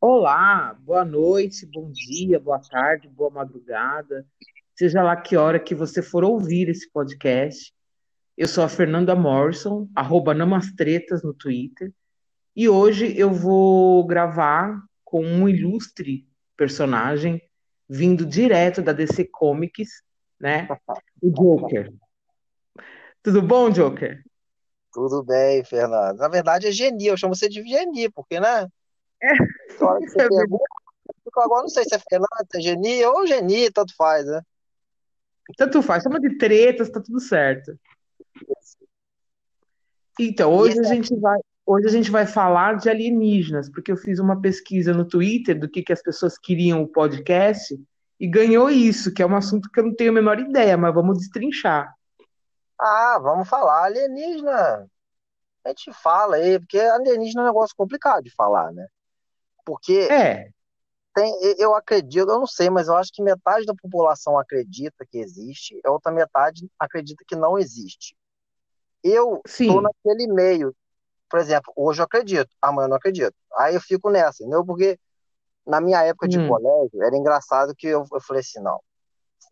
Olá, boa noite, bom dia, boa tarde, boa madrugada, seja lá que hora que você for ouvir esse podcast. Eu sou a Fernanda Morrison, arroba Namastretas no Twitter, e hoje eu vou gravar com um ilustre personagem vindo direto da DC Comics, né? O Joker. Tudo bom, Joker? Tudo bem, Fernando. Na verdade é Geni, eu chamo você de Geni, porque, né? É, que você é pergunta, agora não sei se é Fernando, é Geni ou Geni, tanto faz, né? Tanto faz, chama de tretas, tá tudo certo. Então, hoje a gente vai, hoje a gente vai falar de alienígenas, porque eu fiz uma pesquisa no Twitter do que, que as pessoas queriam o podcast e ganhou isso, que é um assunto que eu não tenho a menor ideia, mas vamos destrinchar. ah, vamos falar alienígena. A gente fala aí, porque alienígena é um negócio complicado de falar, né? Porque É, tem, eu acredito, eu não sei, mas eu acho que metade da população acredita que existe, a outra metade acredita que não existe. Eu sim. naquele meio, por exemplo, hoje eu acredito, amanhã eu não acredito. Aí eu fico nessa, entendeu? Porque na minha época de Hum, colégio, era engraçado que eu, eu falei assim, não,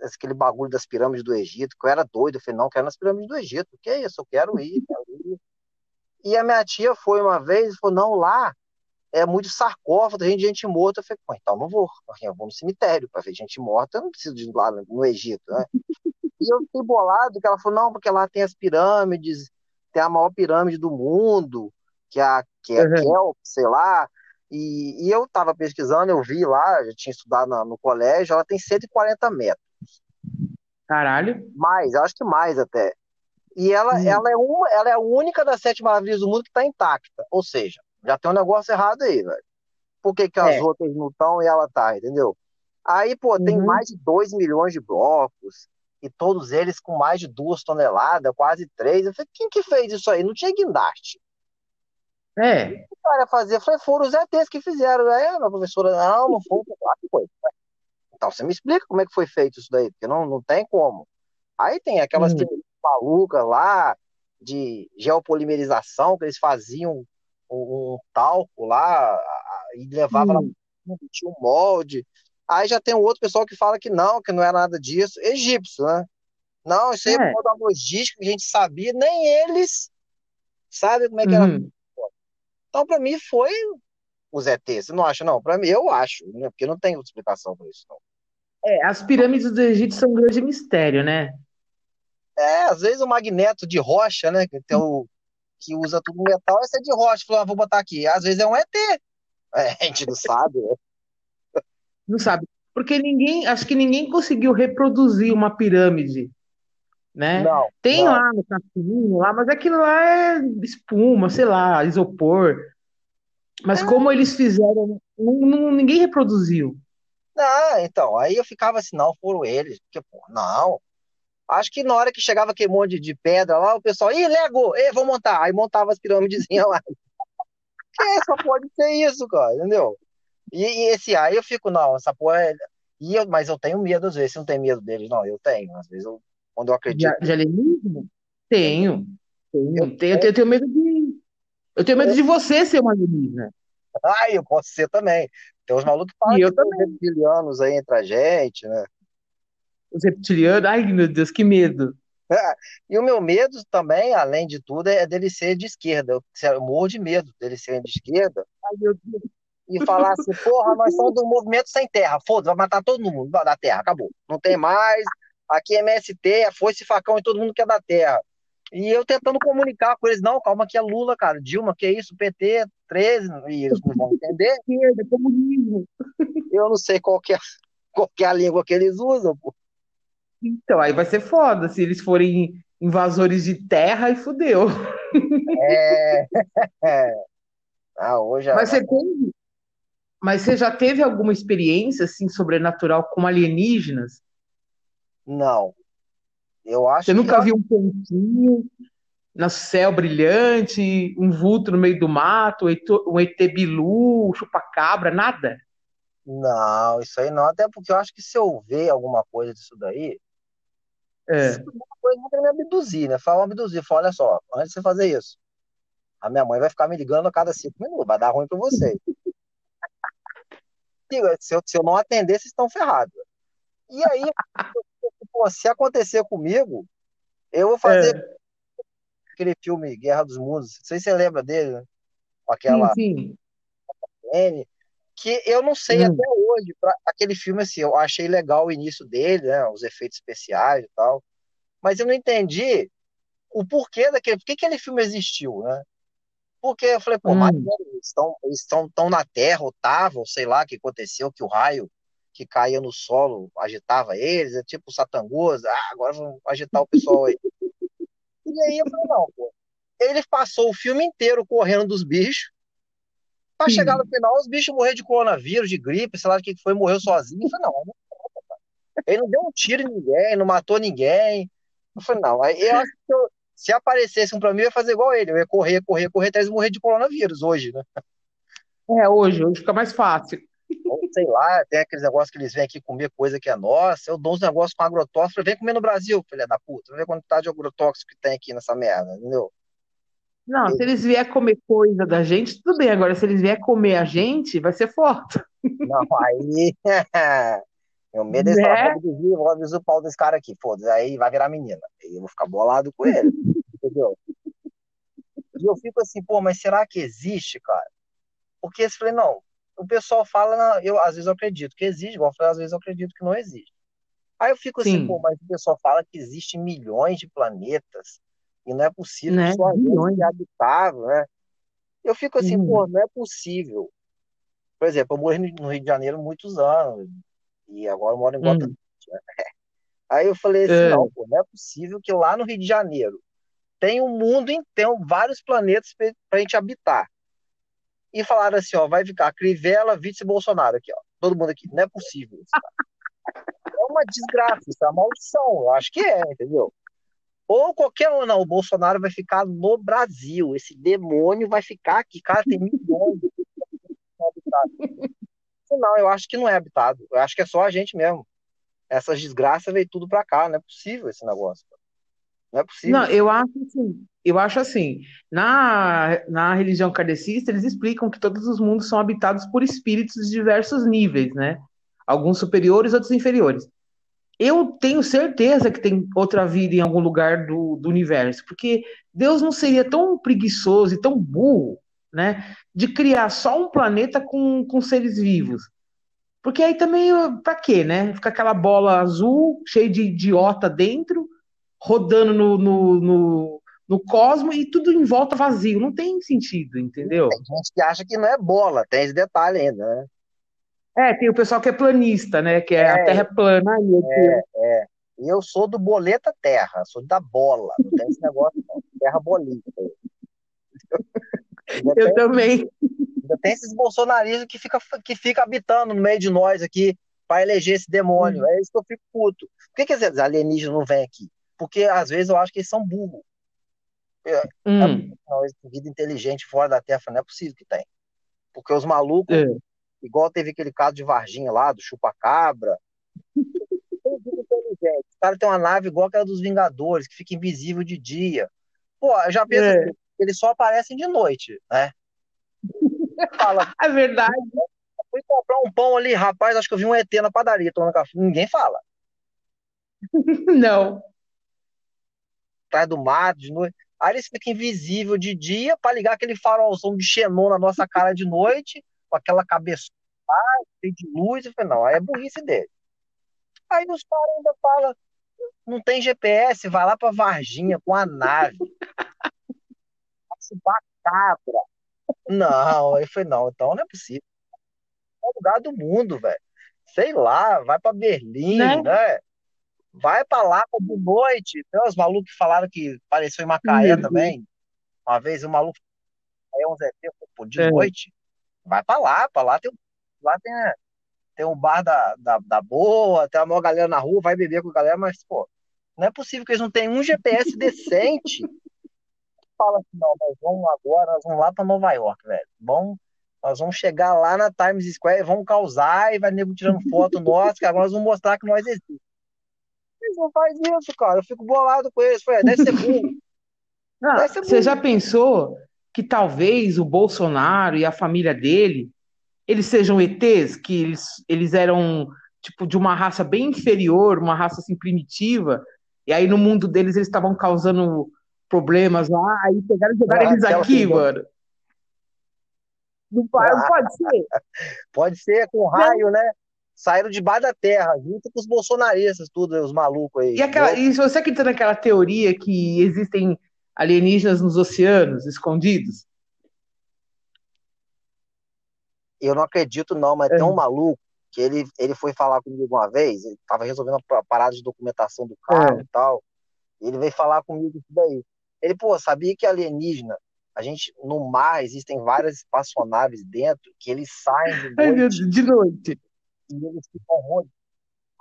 aquele bagulho das pirâmides do Egito, que eu era doido, eu falei, não, quero nas pirâmides do Egito, que é isso, eu quero ir, quero ir. E a minha tia foi uma vez e falou, não, lá é muito sarcófago, tem gente morta. Eu falei, pô, então não vou, eu vou no cemitério para ver gente morta, eu não preciso de ir lá no, Egito, né? E eu fiquei bolado, que ela falou, não, porque lá tem as pirâmides, tem a maior pirâmide do mundo, que é a, que é. Kelp, sei lá, e, e eu estava pesquisando, eu vi lá, eu tinha estudado na- no colégio, ela tem 140 metros, Caralho. mais, eu acho que mais até. E ela, Hum, ela, é uma, ela é a única das sete maravilhas do mundo que está intacta, ou seja, já tem um negócio errado aí, velho. Por que, que as é. outras não estão e ela tá, entendeu? Aí, pô, tem Uhum. mais de 2 milhões de blocos, e todos eles com mais de duas toneladas, quase três. Eu falei, quem que fez isso aí? Não tinha guindaste. É. O cara ia fazer, eu falei, foram os ETs que fizeram. Aí a professora, não, não foi. Ah, que foi. Então você me explica como é que foi feito isso daí, porque não, não tem como. Aí tem aquelas Uhum. teorias malucas lá de geopolimerização, que eles faziam um, um talco lá e levava lá, Sim. tinha um molde. Aí já tem um outro pessoal que fala que não, que não é nada disso. Egípcio, né? Não, isso aí é por É. da logística que a gente sabia, nem eles sabem como é que era. Uhum. Então, para mim, foi os ETs. Você não acha, não? Para mim, eu acho, né? Porque não tem outra explicação para isso, não. É, as pirâmides do Egito são um grande mistério, né? É, às vezes o magneto de rocha, né? Que, tem o, que usa tudo metal, esse é de rocha. Falou, ah, vou botar aqui. Às vezes é um ET. É, a gente não sabe, né? Não sabe. Porque ninguém, acho que ninguém conseguiu reproduzir uma pirâmide, né? Não, Tem não. lá no cassino, lá, mas aquilo lá é espuma, sei lá, isopor. Mas como eles fizeram, não- não- ninguém reproduziu. Não, então, aí eu ficava assim, não, foram eles. Porque, pô, não. Acho que na hora que chegava aquele monte de, de pedra lá, o pessoal, ih, Lego, ê, vou montar. Aí montava as pirâmidezinhas lá. Que só pode ser isso, cara, entendeu? E, e esse aí eu fico, não, essa porra é... E eu, mas eu tenho medo às vezes. Você não tem medo deles? Não, eu tenho. Às vezes, eu, quando eu De, acredito, de alienígena? eu, Tenho, eu, tenho, tenho, eu tenho, eu tenho medo de, eu tenho medo de você ser uma alienígena. ah, eu posso ser também. Tem uns malucos que falam eu uns também. reptilianos aí entre a gente, né? Os reptilianos, ai meu Deus, que medo. E o meu medo também, além de tudo, é dele ser de esquerda. Eu, morro de medo dele ser de esquerda Ai meu Deus. e falar assim, porra, nós somos do movimento sem terra, foda-se, vai matar todo mundo da terra, acabou. Não tem mais, aqui é MST, é foice facão e todo mundo que é da terra. E eu tentando comunicar com eles, não, calma que é Lula, cara, Dilma, que é isso, PT, 13, e eles não vão entender. Esquerda, comunismo. Eu não sei qual que é, qual que é a língua que eles usam, pô. Então, aí vai ser foda se eles forem invasores de terra e fudeu. É. Ah, hoje, Mas você tem, mas você já teve alguma experiência assim sobrenatural com alienígenas? não, eu Você acho que nunca viu um pontinho no céu brilhante, um vulto no meio do mato, um ET um ET bilu, um chupacabra, nada? Não, isso aí não, até porque eu acho que se eu ver alguma coisa disso daí, se É. alguma coisa me abduzir, né? Fala, abduzir, fala, olha só, antes de você fazer isso, a minha mãe vai ficar me ligando a cada cinco minutos, vai dar ruim pra você. se eu, se eu não atender, vocês estão ferrados. E aí, pô, se acontecer comigo, eu vou fazer É. aquele filme Guerra dos Mundos. Não sei se você lembra dele, né? Com aquela Sim, sim. Que eu não sei Hum, até hoje. pra- aquele filme, assim, eu achei legal o início dele, né? Os efeitos especiais e tal. Mas eu não entendi o porquê daquele. Por que aquele filme existiu, né? Porque eu falei, pô, mas hum. eles estão eles estão tão na Terra, ou estavam, sei lá o que aconteceu, que o raio que caía no solo agitava eles, é tipo Satangosa, ah, agora vamos agitar o pessoal aí. E aí eu falei, não, pô. Ele passou o filme inteiro correndo dos bichos, pra chegar no final, os bichos morreram de coronavírus, de gripe, sei lá o que foi, morreu sozinho. Eu falei, não, não. Ele não deu um tiro em ninguém, não matou ninguém. Eu falei, não, aí eu acho que eu- se aparecesse um pra mim, eu ia fazer igual ele, eu ia correr, correr, correr, até eles morrer de coronavírus hoje, né? É, hoje, hoje fica mais fácil. Ou sei lá, tem aqueles negócios que eles vêm aqui comer coisa que é nossa. Eu dou uns negócios com agrotóxico, vem comer no Brasil, filha da puta. Vem ver quanto tá de agrotóxico que tem aqui nessa merda, entendeu? Não, se eles vier comer coisa da gente, tudo bem. Agora, se eles vier comer a gente, vai ser foto, Não, aí. Meu medo é falar, né? desvio, vou avisar o pau desse cara aqui, foda-se, aí vai virar menina. Aí eu vou ficar bolado com ele, entendeu? E eu fico assim, pô, mas será que existe, cara? Porque eu falei, não, o pessoal fala, eu às vezes eu acredito que existe, igual eu falei, às vezes eu acredito que não existe. Aí eu fico assim, pô, Sim, mas o pessoal fala que existem milhões de planetas e não é possível que né? só a gente seja habitável, né? Eu fico assim, pô, Uhum. não é possível. Por exemplo, eu morei no Rio de Janeiro muitos anos e agora eu moro em Gotham. Hum. né? Aí eu falei assim, É, não, pô, não é possível que lá no Rio de Janeiro tem um mundo inteiro, vários planetas pra pra gente habitar. E falaram assim, ó, vai ficar Crivella, Vice e Bolsonaro aqui, ó. Todo mundo aqui. Não é possível isso. É uma desgraça, isso é uma maldição. Eu acho que é, entendeu? Ou qualquer um, não. O Bolsonaro vai ficar no Brasil. Esse demônio vai ficar aqui. Cara, tem milhões de não eu acho que não é habitado. Eu acho que é só a gente mesmo. Essas desgraças veio tudo pra cá. Não é possível esse negócio. Não é possível. Não, eu acho assim, eu acho assim, na, na religião kardecista, eles explicam que todos os mundos são habitados por espíritos de diversos níveis, né? Alguns superiores, outros inferiores. Eu tenho certeza que tem outra vida em algum lugar do, do universo, porque Deus não seria tão preguiçoso e tão burro, né, de criar só um planeta com, com seres vivos. Porque aí também, pra quê, né? Fica aquela bola azul, cheia de idiota dentro, rodando no, no, no, no cosmo e tudo em volta vazio. Não tem sentido, entendeu? Tem gente que acha que não é bola. Tem esse detalhe ainda, né? É, tem o pessoal que é planista, né? Que é a É, Terra é plana. Deus. é, é. E eu sou do boleta terra. Sou da bola. Não tem esse negócio, não. Terra bolita. Ainda Eu tem também. Ainda tem esses bolsonaristas que fica, que fica habitando no meio de nós aqui para eleger esse demônio. É isso que eu fico puto. Por que, que esses alienígenas não vêm aqui? Porque às vezes eu acho que eles são burros. É, Hum, Não, vida inteligente fora da Terra, não é possível que tem. Porque os malucos, é. Igual teve aquele caso de Varginha lá, do chupacabra. Os caras têm uma nave igual aquela dos Vingadores, que fica invisível de dia. Pô, eu já penso É. assim, eles só aparecem de noite, né? Fala, É verdade. fui comprar um pão ali, rapaz, acho que eu vi um ET na padaria tomando café. Ninguém fala. Não. Atrás do mato, de noite. Aí eles ficam invisível de dia para ligar aquele farolzão de xenon na nossa cara de noite, com aquela cabeça cheia de luz. Eu falei, não, aí é burrice dele. Aí os caras ainda falam, não tem GPS, vai lá pra Varginha com a nave. Chupacabra. Não, eu falei, não, então não é possível. É o lugar do mundo, velho. Sei lá, vai pra Berlim, Né? né? Vai pra lá de noite. Tem uns malucos que falaram que apareceu em Macaé Deus. também. Uma vez um maluco é um pô, de É. noite. Vai pra lá, pra lá tem, um- lá tem, tem um bar da, da, da boa, tem uma maior galera na rua, vai beber com a galera, mas, pô, não é possível que eles não tenham um GPS decente. Fala assim, não, nós vamos agora, nós vamos lá pra Nova York, velho. Bom, nós vamos chegar lá na Times Square, vamos causar e vai nego tirando foto nossa, que agora nós vamos mostrar que nós existimos. Eles não fazem isso, cara. Eu fico bolado com eles. Falei, deve ser burro. Não, Deve ser você burro. já pensou que talvez o Bolsonaro e a família dele eles sejam ETs, que eles, eles eram tipo de uma raça bem inferior, uma raça assim primitiva, e aí no mundo deles eles estavam causando problemas lá, aí pegaram e jogaram ah, eles aqui, mano. Não pode, ah, pode ser. Pode ser com raio, né? Saíram debaixo da terra, junto com os bolsonaristas, tudo, os malucos aí. E, aquela, e você acredita naquela teoria que existem alienígenas nos oceanos, escondidos? Eu não acredito, não, mas é. tem um maluco que ele, ele foi falar comigo uma vez, ele estava resolvendo a parada de documentação do carro é. e tal. E ele veio falar comigo isso daí. Ele, pô, sabia que alienígena a gente, no mar, existem várias espaçonaves dentro que eles saem de noite. de noite. E eles ficam onde?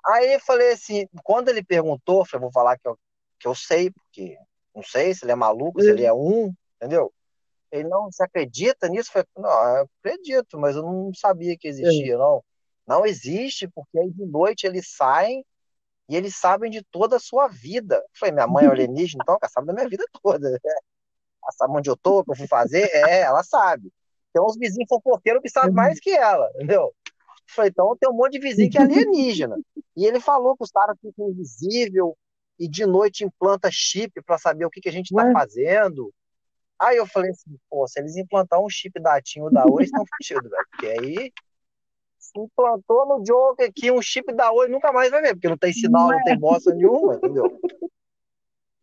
Aí eu falei assim, quando ele perguntou, eu falei, vou falar que eu, que eu sei, porque não sei se ele é maluco, se ele é um, entendeu? Ele não se acredita nisso? Eu falei, não, eu acredito, mas eu não sabia que existia, não. Não existe, porque aí de noite eles saem e eles sabem de toda a sua vida. Eu falei, minha mãe é alienígena, então ela sabe da minha vida toda. Ela sabe onde eu tô, o que eu fui fazer? É, ela sabe. Tem uns vizinhos fofoqueiros que sabem mais que ela, entendeu? Falei, então tem um monte de vizinho que é alienígena. E ele falou que os caras ficam invisível e de noite implanta chip para saber o que, que a gente está fazendo. Aí eu falei assim, pô, se eles implantar um chip da TIM ou da Oi, eles estão fodidos, velho. Porque aí se implantou no jogo aqui um chip da Oi, nunca mais vai ver, porque não tem sinal, não tem bosta nenhuma, entendeu?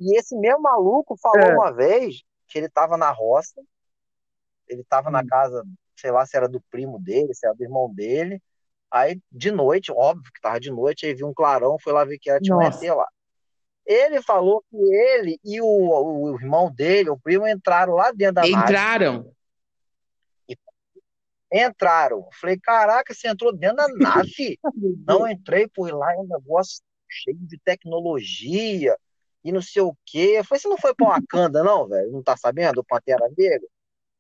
E esse mesmo maluco falou é. uma vez que ele tava na roça, ele tava hum. na casa, sei lá se era do primo dele, se era do irmão dele. Aí, de noite, óbvio que tava de noite, aí viu um clarão, foi lá ver que era tinha um ET lá. Ele falou que ele e o, o, irmão dele, o primo, entraram lá dentro da entraram. nave. Entraram. Entraram. Falei, caraca, você entrou dentro da nave? Não entrei, por lá é um negócio cheio de tecnologia e não sei o quê. Eu falei, você não foi pra Wakanda, não, velho? Não tá sabendo? O Pantera Negra?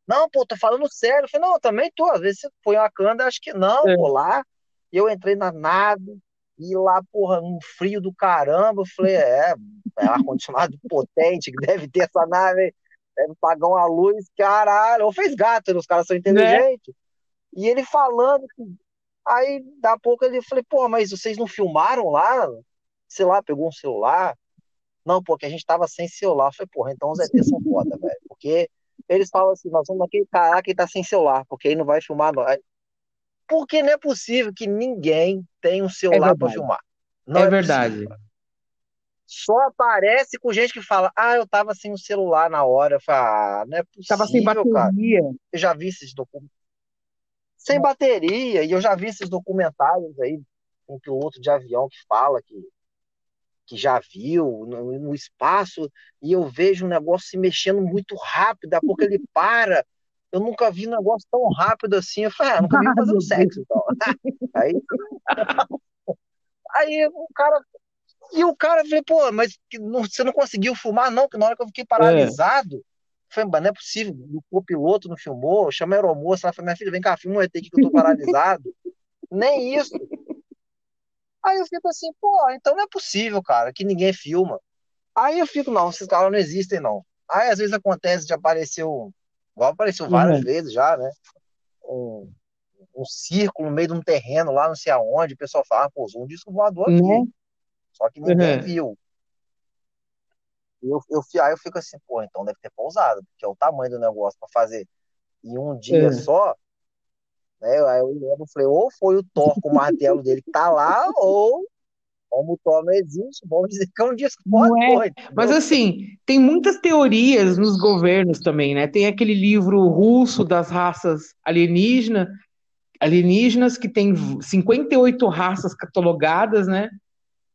Não, pô, tô falando sério. Eu falei, não, eu também tô. Às vezes você foi em Wakanda, acho que não, é. pô, lá. Eu entrei na nave, e lá, porra, um frio do caramba. Eu falei, é, é ar-condicionado potente que deve ter essa nave, deve pagar uma luz, caralho. Ou fez gato, né? os caras são inteligentes. Né? E ele falando, aí, da pouco ele falei, pô, mas vocês não filmaram lá? Sei lá, pegou um celular. Não, porque a gente tava sem celular. Eu falei, porra, então os ETs são foda, velho. Porque eles falam assim, nós vamos naquele cara que tá sem celular, porque aí não vai filmar nós. Porque não é possível que ninguém tenha um celular é para filmar. Não é, é verdade. Possível. Só aparece com gente que fala, ah, eu tava sem o celular na hora. Eu falo, ah, não é possível, tava sem bateria. Cara. Eu já vi esses documentos. Sem bateria, e eu já vi esses documentários aí, um piloto de avião que fala que que já viu no, no, espaço e eu vejo um negócio se mexendo muito rápido, a pouco ele para. Eu nunca vi um negócio tão rápido assim. Eu falei, ah, nunca vi fazendo sexo, então. aí, aí o cara. E o cara, falei, pô, mas não, você não conseguiu filmar, não? Que na hora que eu fiquei paralisado, é. falei, mas não é possível, o piloto não filmou, chama a aeromoça, ela falou, minha filha, vem cá, filma um ET que eu tô paralisado. Nem isso. Aí eu fico assim, pô, então não é possível, cara, que ninguém filma. Aí eu fico, não, esses caras não existem, não. Aí às vezes acontece de aparecer um. Igual apareceu várias uhum. vezes já, né? Um, um círculo no meio de um terreno lá, não sei aonde, o pessoal fala, ah, pô, um disco voador aqui. Uhum. Só que ninguém uhum. viu. Eu, eu, aí eu fico assim, pô, então deve ter pousado, porque é o tamanho do negócio para fazer em um dia é. só, né? Aí eu lembro, falei, ou foi o Thor com o martelo dele que tá lá, ou como o Thor não existe, vamos dizer que é um disco é. Mas assim, tem muitas teorias nos governos também, né? Tem aquele livro russo das raças alienígenas, alienígenas que tem 58 raças catalogadas, né?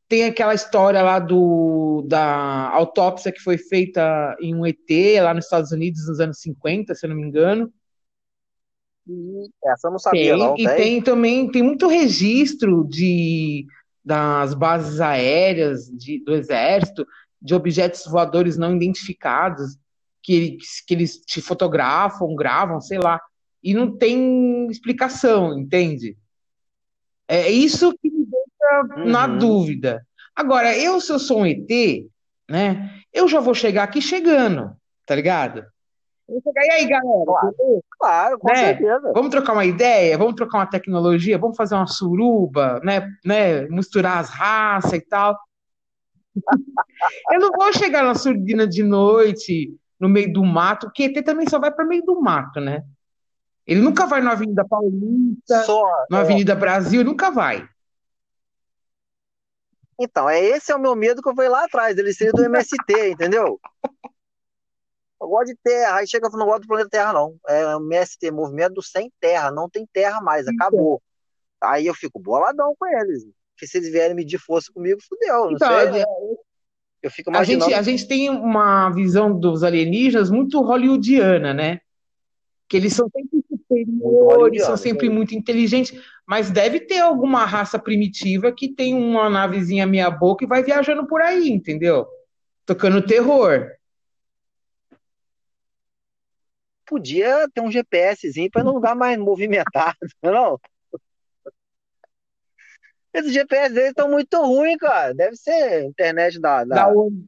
Tem aquela história lá do, da autópsia que foi feita em um ET lá nos Estados Unidos nos anos 50, se eu não me engano. Essa eu não sabia, tem, não. E tem também, tem muito registro de, das bases aéreas de, do Exército, de objetos voadores não identificados, que, que eles te fotografam, gravam, sei lá, e não tem explicação, entende? É isso que me deixa uhum. na dúvida. Agora, eu, se eu sou um ET, né, eu já vou chegar aqui chegando, tá ligado? E aí, galera? Claro, claro com né? certeza. Vamos trocar uma ideia? Vamos trocar uma tecnologia? Vamos fazer uma suruba, né? né? Misturar as raças e tal. Eu não vou chegar na surdina de noite, no meio do mato, porque ET também só vai para meio do mato, né? Ele nunca vai na Avenida Paulista, Só, na é. Avenida Brasil, nunca vai. Então, é esse é o meu medo que eu vou ir lá atrás. Ele seria do MST, entendeu? Eu gosto de terra. Aí chega e fala, não gosto do planeta Terra, não. É o MST, Movimento do Sem Terra. Não tem terra mais, acabou. Aí eu fico boladão com eles. Porque se eles vierem medir força comigo, fudeu. Então, sei, a- né? Eu fico A gente, imaginando. a gente tem uma visão dos alienígenas muito hollywoodiana, né? Que eles são sempre superiores, são sempre aí. muito inteligentes, mas deve ter alguma raça primitiva que tem uma navezinha meia boca e vai viajando por aí, entendeu? Tocando terror. Podia ter um GPSzinho para ir num lugar mais movimentado, não? Esses GPS deles estão muito ruins, cara. Deve ser internet da, da, Da onde?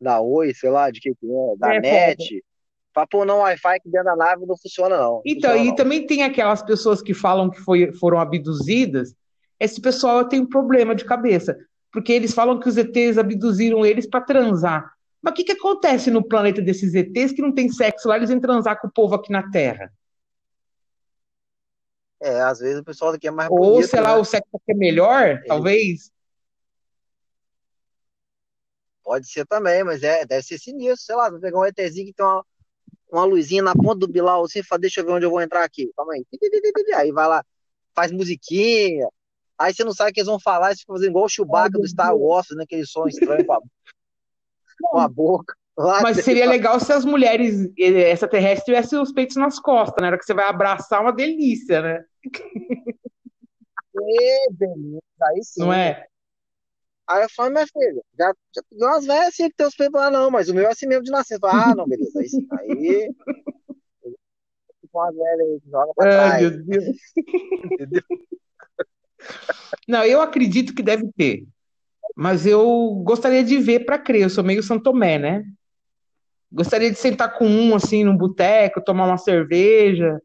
da Oi, sei lá, de que que é, da É, NET. Pra pôr não Wi-Fi aqui dentro da nave não funciona, não. Não Então, funciona, e não. também tem aquelas pessoas que falam que foi- foram abduzidas. Esse pessoal tem um problema de cabeça, porque eles falam que os ETs abduziram eles para transar. Mas o que, que acontece no planeta desses ETs que não tem sexo lá, eles vêm transar com o povo aqui na Terra? É, às vezes o pessoal daqui é mais Ou, bonito, sei lá, né? o sexo aqui é melhor, talvez. Pode ser também, mas é, deve ser sinistro, sei lá, vai pegar um ETzinho que tem uma, uma luzinha na ponta do Bilal, assim, fala, deixa eu ver onde eu vou entrar aqui. Calma aí. Aí vai lá, faz musiquinha. Aí você não sabe o que eles vão falar, você fica fazendo igual o Chewbacca do Star Wars, né? Aquele som estranho com a, com a boca. Mas seria legal se as mulheres eh, extraterrestres tivessem os peitos nas costas, né? Na hora que você vai abraçar, uma delícia, né? Ê, beleza, aí sim. Não é? Aí eu falo, minha filha, já, já peguei umas velhas assim que tem os peitos lá, não, mas o meu é assim mesmo de nascer. Falo, ah, não, beleza, aí sim. Aí. Fica umas velhas aí que joga pra Ai, trás. meu Deus. Entendeu? Não, eu acredito que deve ter. Mas eu gostaria de ver para crer. Eu sou meio Santomé, né? Gostaria de sentar com um assim num boteco, tomar uma cerveja,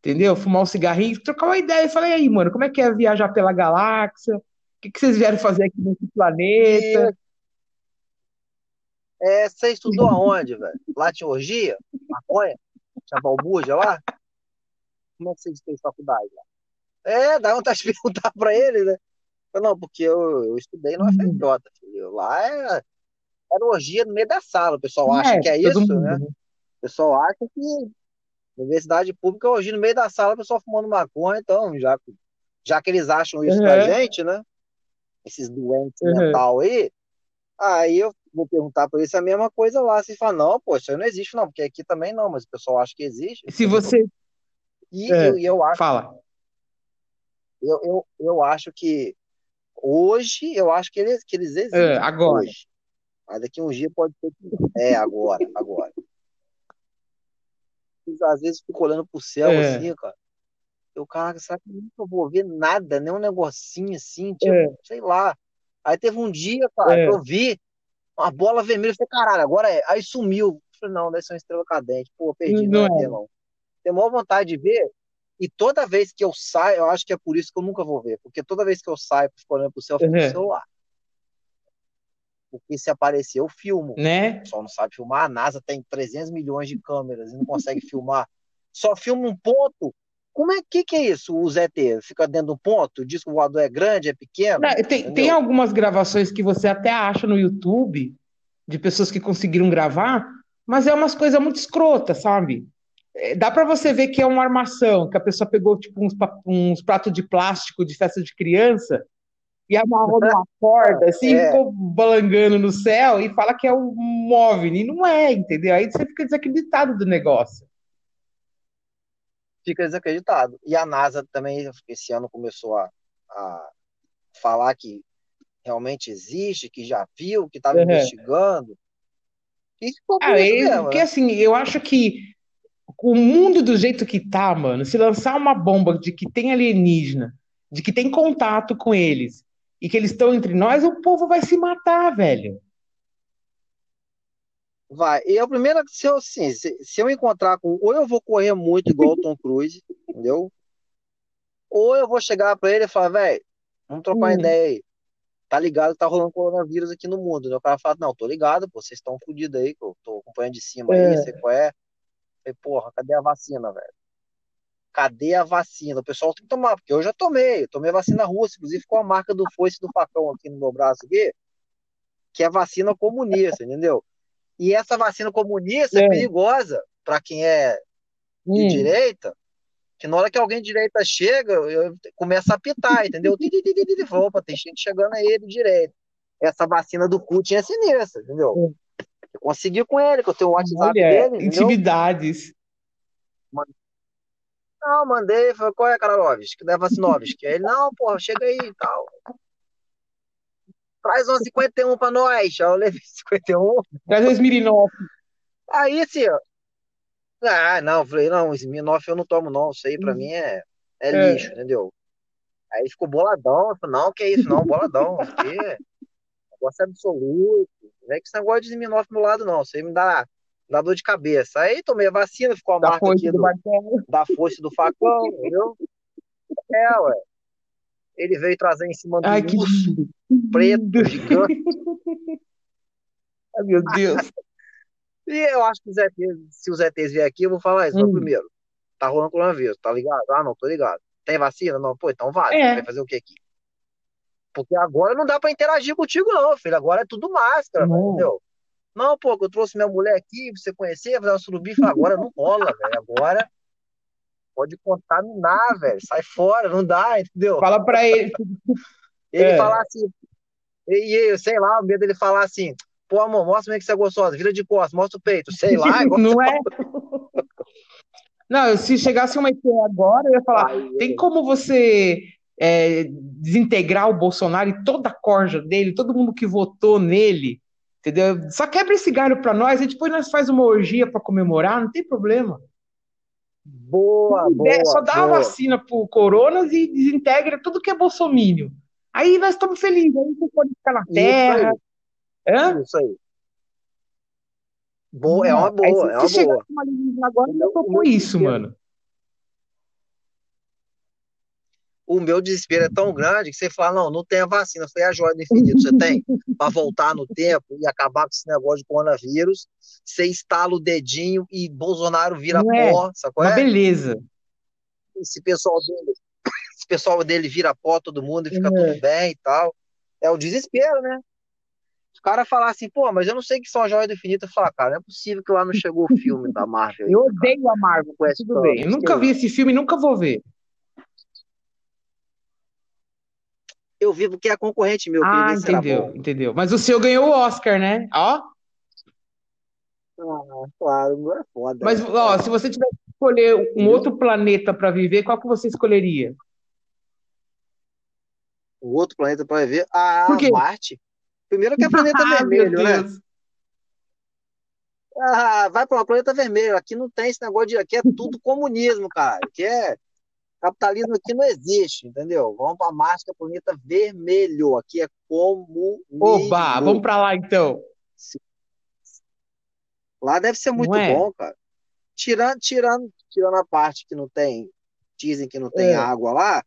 entendeu? Fumar um cigarrinho, trocar uma ideia. E falei, aí, mano, como é que é viajar pela galáxia? O que que vocês vieram fazer aqui nesse planeta? É, você estudou aonde, velho? Lá tinha orgia? Maconha? Tinha balbúrdia lá? Como é que você fez faculdade lá? É, dá vontade de perguntar pra ele, né? Eu, Não, porque eu, eu estudei no FRJ, filho. Lá é, era orgia no meio da sala. O pessoal acha que é isso, mundo, né? O pessoal acha que universidade pública é orgia no meio da sala, o pessoal fumando maconha, então, já, já que eles acham isso da Uhum. gente, né? Esses doentes Uhum. mental aí, aí eu vou perguntar pra eles se é a mesma coisa lá. Você fala, não, pô, isso aí não existe, não, porque aqui também não, mas o pessoal acha que existe. Se você. E É. eu, eu acho, Fala. eu, eu, eu acho que hoje, eu acho que eles, que eles existem. É, agora. Hoje. Mas daqui a um dia pode ser que. É, agora, agora. Às vezes eu fico olhando pro céu É. assim, cara. Eu, caraca, será que eu nunca vou ver nada, nem um negocinho assim, tipo, É. sei lá. Aí teve um dia, cara, É. que eu vi uma bola vermelha, eu falei, caralho, agora é. Aí sumiu. Eu falei, não, deve ser uma estrela cadente. Pô, perdi, não, Não é é. não. Tenho maior vontade de ver. E toda vez que eu saio, eu acho que é por isso que eu nunca vou ver. Porque toda vez que eu saio, fico olhando pro céu, eu fico no Uhum. celular. Porque se aparecer, eu filmo. Né? Pessoal não sabe filmar. A NASA tem 300 milhões de câmeras e não consegue filmar. Só filma um ponto. Como é que, que é isso, o ZT? Fica dentro de um ponto? O disco voador é grande, é pequeno? Não, tem, tem algumas gravações que você até acha no YouTube de pessoas que conseguiram gravar, mas é umas coisas muito escrotas, sabe? É, Dá pra você ver que é uma armação, que a pessoa pegou tipo uns, uns pratos de plástico de festa de criança e amarrou numa corda, assim, É. ficou balangando no céu e fala que é um OVNI. E não é, entendeu? Aí você fica desacreditado do negócio. Fica desacreditado. E a NASA também, esse ano, começou a, a falar que realmente existe, que já viu, que estava Uhum. investigando. E ficou por Ah, isso eu- mesmo, porque né? assim, eu acho que o mundo do jeito que tá, mano, se lançar uma bomba de que tem alienígena, de que tem contato com eles e que eles estão entre nós, o povo vai se matar, velho. Vai. E a primeira, se eu, assim, se, se eu encontrar com. Ou eu vou correr muito igual o Tom Cruise, entendeu? Ou eu vou chegar pra ele e falar, velho, vamos trocar uma Hum, ideia aí. Tá ligado que tá rolando coronavírus aqui no mundo, né? O cara fala, não, tô ligado, pô, vocês estão fodidos aí, que eu tô acompanhando de cima aí, sei é, qual é. Falei, porra, cadê a vacina, velho? Cadê a vacina? O pessoal tem que tomar, porque eu já tomei, eu tomei a vacina russa, inclusive com a marca do foice do facão aqui no meu braço aqui, que é vacina comunista, entendeu? E essa vacina comunista é é, perigosa para quem é de hum, direita, que na hora que alguém de direita chega, eu começa a apitar, entendeu? Opa, tem gente chegando aí de direita. Essa vacina do Putin é sinistra, entendeu? É. Eu consegui com ele, que eu tenho o WhatsApp Olha, dele, intimidades. Não, mandei, falei, qual é, Karalovski? Da Vacinovski. Aí ele, não, porra, chega aí e tal. Traz uma 51 pra nós. Aí eu levei 51. Traz a Smirnoff. Aí, assim, ó. Ah, não, falei, não, Smirnoff eu não tomo, não. Isso aí pra mim é, é lixo, É, entendeu? Aí ficou boladão. Eu falei, não, que isso, não, boladão. Porque negócio é absoluto. Não é que esse negócio de do meu lado, não. Isso aí me dá, dá dor de cabeça. Aí tomei a vacina, ficou a da marca aqui do da foice do facão, entendeu? É, ué. Ele veio trazer em cima do Ai, que urso preto, gigante. Ai, meu Deus. E eu acho que os ETs, se os ETs vier aqui, eu vou falar isso. Hum. primeiro, tá rolando coronavírus, tá ligado? Ah, não, tô ligado. Tem vacina? Não, pô, então vai. Vai É, fazer o que aqui? Porque agora não dá pra interagir contigo, não, filho. Agora é tudo máscara, não. entendeu? Não, pô, que eu trouxe minha mulher aqui, pra você conhecer, fazer uma surubim. Falei, Agora não rola, velho. Agora pode contaminar, velho. Sai fora, não dá, entendeu? Fala pra ele. Ele É, falar assim, e eu sei lá, o medo dele falar assim, pô, amor, mostra como é que você é gostosa, vira de costas, mostra o peito, sei lá, igual não é? Não, se chegasse uma ideia agora, eu ia falar: tem Aí, como você é, desintegrar o Bolsonaro e toda a corja dele, todo mundo que votou nele, entendeu? Só quebra esse galho pra nós e depois nós faz uma orgia pra comemorar, não tem problema. Boa, Der- Só boa, dá a boa. vacina pro Coronas e desintegra tudo que é bolsomínio. Aí nós estamos felizes, aí você pode ficar na Isso terra. aí, Hã? isso aí. Boa, é uma Não, aí se boa, é uma boa. agora, eu tô com isso, mano. O meu desespero é tão grande que você fala, não, não tem a vacina. Foi a joia do infinito. Você tem para voltar no tempo e acabar com esse negócio de coronavírus. Você estala o dedinho e Bolsonaro vira Não é? pó, Uma é? beleza. Esse pessoal dele, esse pessoal dele vira pó todo mundo e fica tudo É. bem e tal. É o desespero, né? Os caras falar assim, pô, mas eu não sei que são a joia do infinito. Eu falo, cara, não é possível que lá não chegou o filme da Marvel Eu cara. odeio a Marvel, mas conhece tudo bem. Eu nunca vi esse filme e nunca vou ver. Eu vi porque é concorrente meu, Ah, entendeu, entendeu. Mas o seu ganhou o Oscar, né? Ó. Ah, claro, não é foda, Mas, né? ó, se você tivesse que escolher um Entendeu? outro planeta para viver, qual que você escolheria? O outro planeta para ver. Ah, Por quê? Marte. Primeiro que é planeta Ah, vermelho, né? Ah, vai para o planeta vermelho. Aqui não tem esse negócio de. Aqui é tudo comunismo, cara. Aqui é. Capitalismo aqui não existe, entendeu? Vamos para Marte, que é planeta vermelho. Aqui é Oba, vamos para lá então. Lá deve ser muito é? bom, cara. Tirando, tirando, tirando a parte que não tem. Dizem que não tem É. água lá,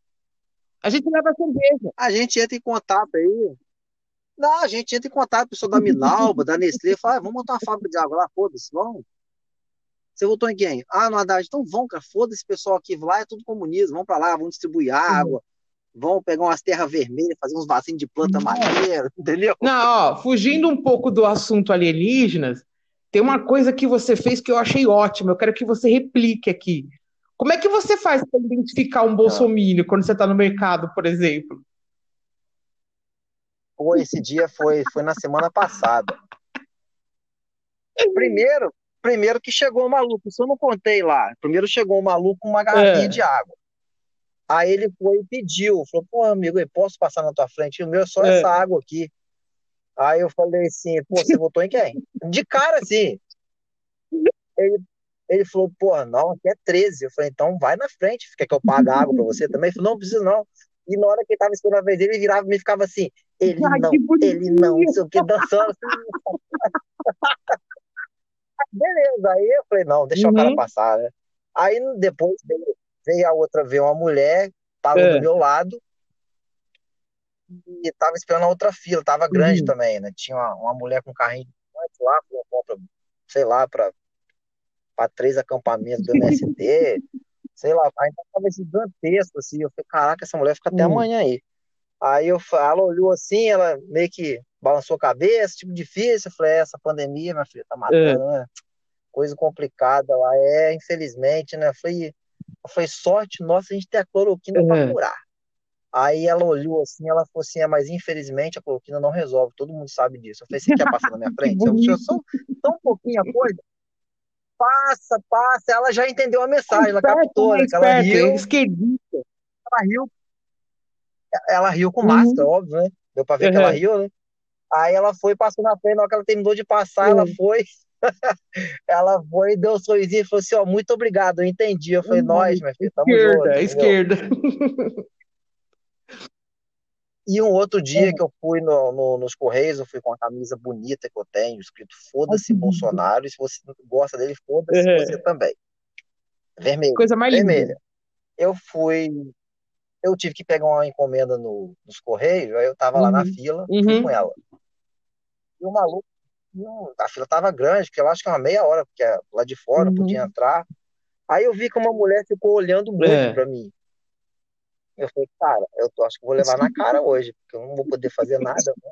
A gente leva cerveja. a gente entra em contato aí. Não, a gente entra em contato com o pessoal da Minalba, da Nestlé, fala, ah, vamos montar uma fábrica de água lá, foda-se, vamos. Você votou em quem? Ah, no Haddad. Então vão, cara, foda-se esse pessoal aqui, lá é tudo comunismo, vamos pra lá, vamos distribuir água, vão pegar umas terras vermelhas, fazer uns vasinhos de planta maneiro, entendeu? Não, ó, fugindo um pouco do assunto alienígenas, tem uma coisa que você fez que eu achei ótima. Eu quero que você replique aqui. Como é que você faz para identificar um bolsomínio quando você está no mercado, por exemplo? Pô, esse dia foi, foi na semana passada. Primeiro, primeiro que chegou o maluco, isso eu não contei lá. Primeiro chegou o maluco com uma garrafinha É. de água. Aí ele foi e pediu, falou, pô, amigo, eu posso passar na tua frente? O meu é só É. essa água aqui. Aí eu falei assim, pô, você votou em quem? De cara, assim. Ele, ele falou, pô, não, aqui é 13. Eu falei, então vai na frente, quer que eu pague a água pra você também? Ele falou, não, precisa não. E na hora que ele tava esperando a vez dele, ele virava e me ficava assim, ele Ai, não, ele não, não sei o que, dançando assim. beleza. Aí eu falei, não, deixa o cara Uhum. passar, né? Aí depois veio, veio a outra, veio uma mulher, tava É. do meu lado, e tava esperando a outra fila, tava grande Uhum. também, né? Tinha uma, uma mulher com carrinho de monte lá, com compra, sei lá, para três acampamentos do MST, sei lá, ainda tava gigantesco, assim. Eu falei, caraca, essa mulher fica até Uhum. amanhã aí. Aí eu, ela olhou assim, ela meio que balançou a cabeça, tipo, difícil. Eu falei, "É, essa pandemia, minha filha, tá matando, né? Coisa complicada lá, é, infelizmente, né? Eu falei, eu falei, sorte nossa, a gente tem a cloroquina pra É. curar. Aí ela olhou assim, ela falou assim, é, mas infelizmente a cloroquina não resolve, todo mundo sabe disso. Eu falei, você quer passar na minha frente? Eu, bonito. eu só tão pouquinha coisa, passa, passa. Ela já entendeu a mensagem, ela Esperto, captou, né? né? Ela riu, é esquerdista. ela riu, ela riu com Uhum. máscara, óbvio, né? Deu pra ver que ela Uhum. riu, né? Aí ela foi, passou na frente, na hora que ela terminou de passar, ela Uhum. foi, ela foi, deu um sorrisinho e falou assim, ó, muito obrigado, eu entendi. Eu falei, Uhum. nós, minha filha, tamo junto, Esquerda, entendeu? esquerda. E um outro dia Uhum. que eu fui no, no- nos Correios, eu fui com uma camisa bonita que eu tenho, escrito Foda-se lindo. Bolsonaro, e se você gosta dele, foda-se você É. também. Vermelha, Coisa mais linda. vermelha. Eu fui, eu tive que pegar uma encomenda no- nos Correios, aí eu tava lá na Uhum. fila, fui Uhum. com ela. E o maluco, a fila tava grande, porque eu acho que é uma meia hora, porque lá de fora não podia Uhum. entrar. Aí eu vi que uma mulher ficou olhando muito É. pra mim. Eu falei, cara, eu tô- acho que vou levar na cara hoje, porque eu não vou poder fazer nada. né?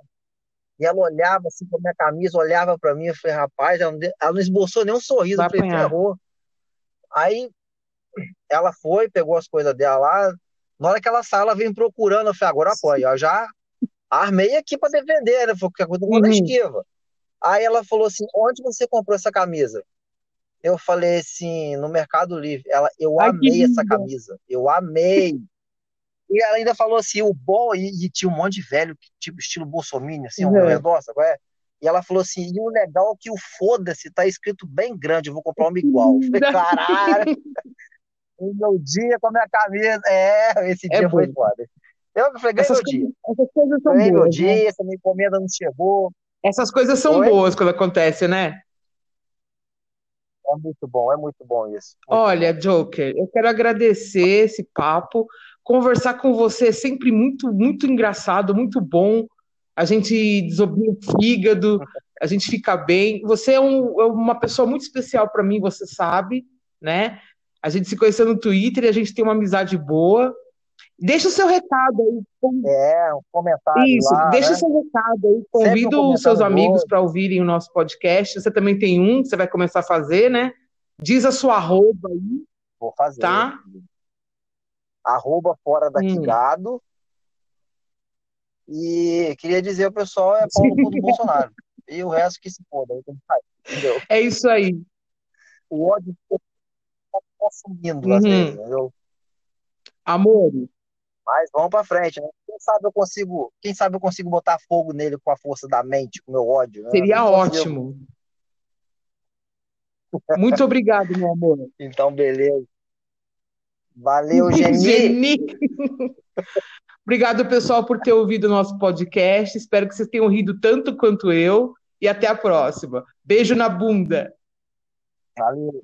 E ela olhava assim pra minha camisa, olhava pra mim, eu falei, rapaz, ela não, ela não esboçou nem um sorriso. Vai Eu falei, ferrou. Aí ela foi, pegou as coisas dela lá. Na hora que ela saiu, ela veio procurando. Eu falei, agora eu apoio. Eu já armei aqui pra defender, né? Porque vou na Uhum. esquiva. Aí ela falou assim: onde você comprou essa camisa? Eu falei assim, no Mercado Livre. Ela, eu Ai, amei essa camisa. Eu amei. E ela ainda falou assim, o bom, e, e tinha um monte de velho, tipo estilo Bolsonaro, assim, Uhum. redor, sabe qual é? E ela falou assim, e o legal é que o foda-se tá escrito bem grande, eu vou comprar uma igual. Eu falei, caralho, o meu dia com a minha camisa. É, esse É dia foi foda. Eu falei, ganhei Essas meu dia. essas coisas são Ganhei meu boas, né? dia, essa minha encomenda não chegou. Essas coisas são Oi? boas quando acontecem, né? É muito bom, é muito bom isso. Muito Olha. Joker, eu quero agradecer esse papo. Conversar com você é sempre muito, muito engraçado, muito bom. A gente desobria o fígado, a gente fica bem. Você é, um- é uma pessoa muito especial para mim, você sabe, né? A gente se conheceu no Twitter e a gente tem uma amizade boa. Deixa o seu recado aí. É, um comentário Isso, lá, deixa o né? seu recado aí. Sempre um Convido os seus amigos para ouvirem o nosso podcast. Você também tem um que você vai começar a fazer, né? Diz a sua arroba aí, Vou fazer. tá? Arroba fora daqui Hum. gado. E queria dizer ao pessoal é pau no do Bolsonaro. E o resto que se foda. Entendeu? É isso aí. O ódio consumindo às Uhum. vezes, entendeu? Amor, Mas vamos pra frente, né? Quem sabe eu consigo, quem sabe eu consigo botar fogo nele com a força da mente, com o meu ódio, né? seria ótimo. Muito obrigado, meu amor. Então, beleza. Valeu, Geni. Geni. Obrigado, pessoal, por ter ouvido o nosso podcast. Espero que vocês tenham rido tanto quanto eu. E até a próxima. Beijo na bunda. Valeu.